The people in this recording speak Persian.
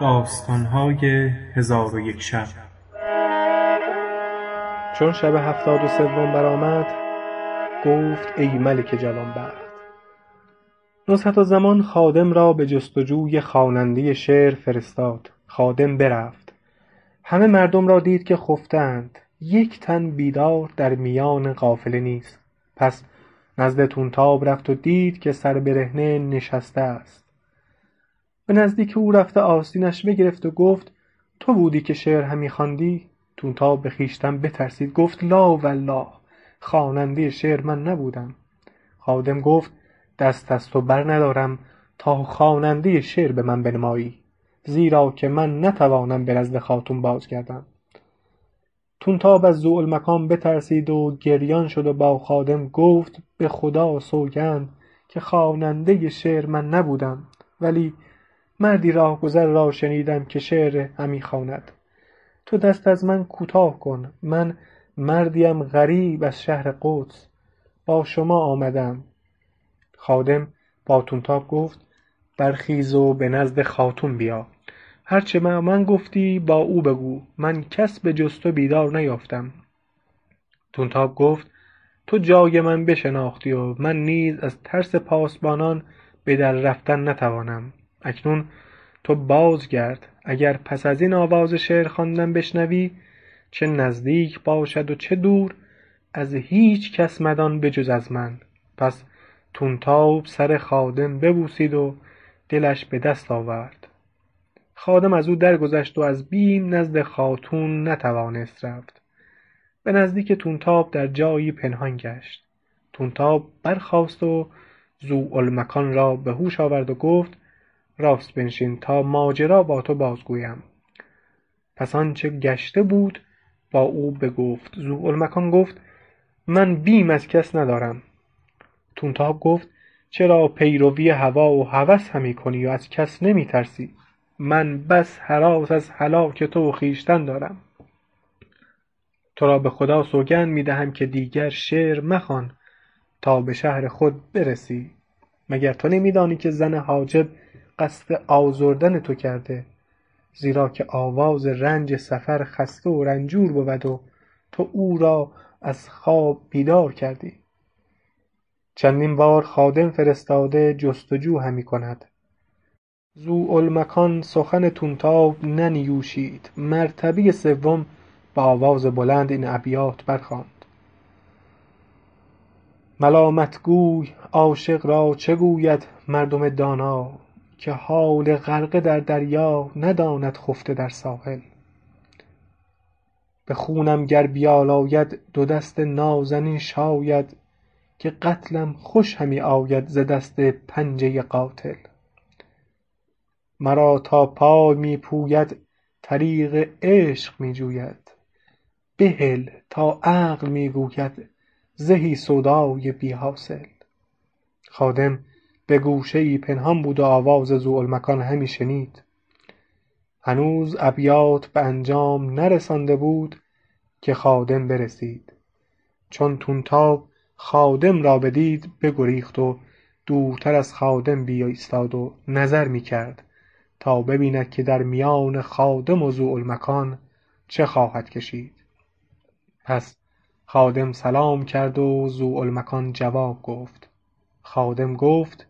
داستانهای هزار و یک شب. چون شب هفتاد و سوم برآمد گفت ای ملک جوانبخت نصحت زمان خادم را به جستجوی خواننده شعر فرستاد. خادم برفت. همه مردم را دید که خفته اند یک تن بیدار در میان قافله نیست. پس نزد طونتاب رفت و دید که سر برهنه نشسته است. به نزدیک او رفته آستینش بگرفت و گفت تو بودی که شعر همی خواندی؟ طونتاب به خویشتن بترسید گفت لا والله خواننده شعر من نبودم. خادم گفت دست از تو برندارم تا خواننده شعر به من بنمایی زیرا که من نتوانم به نزد خاتون بازگردم. طونتاب از ذوالمقام بترسید و گریان شد و با خادم گفت به خدا سوگند که خواننده شعر من نبودم ولی مردی راهگذر را شنیدم که شعر همی خواند. تو دست از من کوتاه کن. من مردیم غریب از شهر قدس. با شما آمدم. خادم با طونتاب گفت برخیز و به نزد خاتون بیا. هرچه با من گفتی با او بگو. من کس به جز تو بیدار نیافتم. طونتاب گفت تو جای من بشناختی و من نیز از ترس پاسبانان به در رفتن نتوانم. اکنون تو بازگرد. اگر پس از این آواز شعر خواندن بشنوی چه نزدیک باشد و چه دور از هیچ کس مدان به جز از من. پس طونتاب سر خادم ببوسید و دلش به دست آورد. خادم از او درگذشت و از بیم نزد خاتون نتوانست رفت. به نزدیک طونتاب در جایی پنهان گشت. طونتاب برخاست و ذوالمکان را به هوش آورد و گفت راست بنشین تا ماجرا با تو بازگویم. پس آنچه گشته بود با او بگفت. ذوالمکان گفت من بیم از کس ندارم. طونتاب گفت چرا پیروی هوا و هوس همی کنی و از کس نمی ترسی؟ من بس هراس از هلاک تو و خویشتن دارم. تو را به خدا سوگند می دهم که دیگر شعر مخوان تا به شهر خود برسی. مگر تو نمی دانی که زن حاجب قصد آزردن تو کرده زیرا که آواز رنج سفر خسته و رنجور بود و تو او را از خواب بیدار کردی. چندین بار خادم فرستاده جستجو همی کند. ذوالمکان سخن طونتاب ننیوشید. مرتبه سوم به آواز بلند این ابیات برخواند ملامت گوی عاشق را چه گوید مردم دانا؟ که حال غرقه در دریا نداند خفته در ساحل. به خونم گر بیالاید دو دست نازنین شاید که قتلم خوش همی آید ز دست پنجه قاتل. مرا تا پای می پوید طریق عشق می جوید. بهل تا عقل می گوید زهی سودای بی حاصل. خادم به گوشه ای پنهان بود و آواز ذوالمکان همی شنید. هنوز ابیات به انجام نرسانده بود که خادم برسید. چون طونتاب خادم را بدید بگریخت و دورتر از خادم بایستاد و نظر می کرد تا ببیند که در میان خادم و ذوالمکان چه خواهد کشید. پس خادم سلام کرد و ذوالمکان جواب گفت. خادم گفت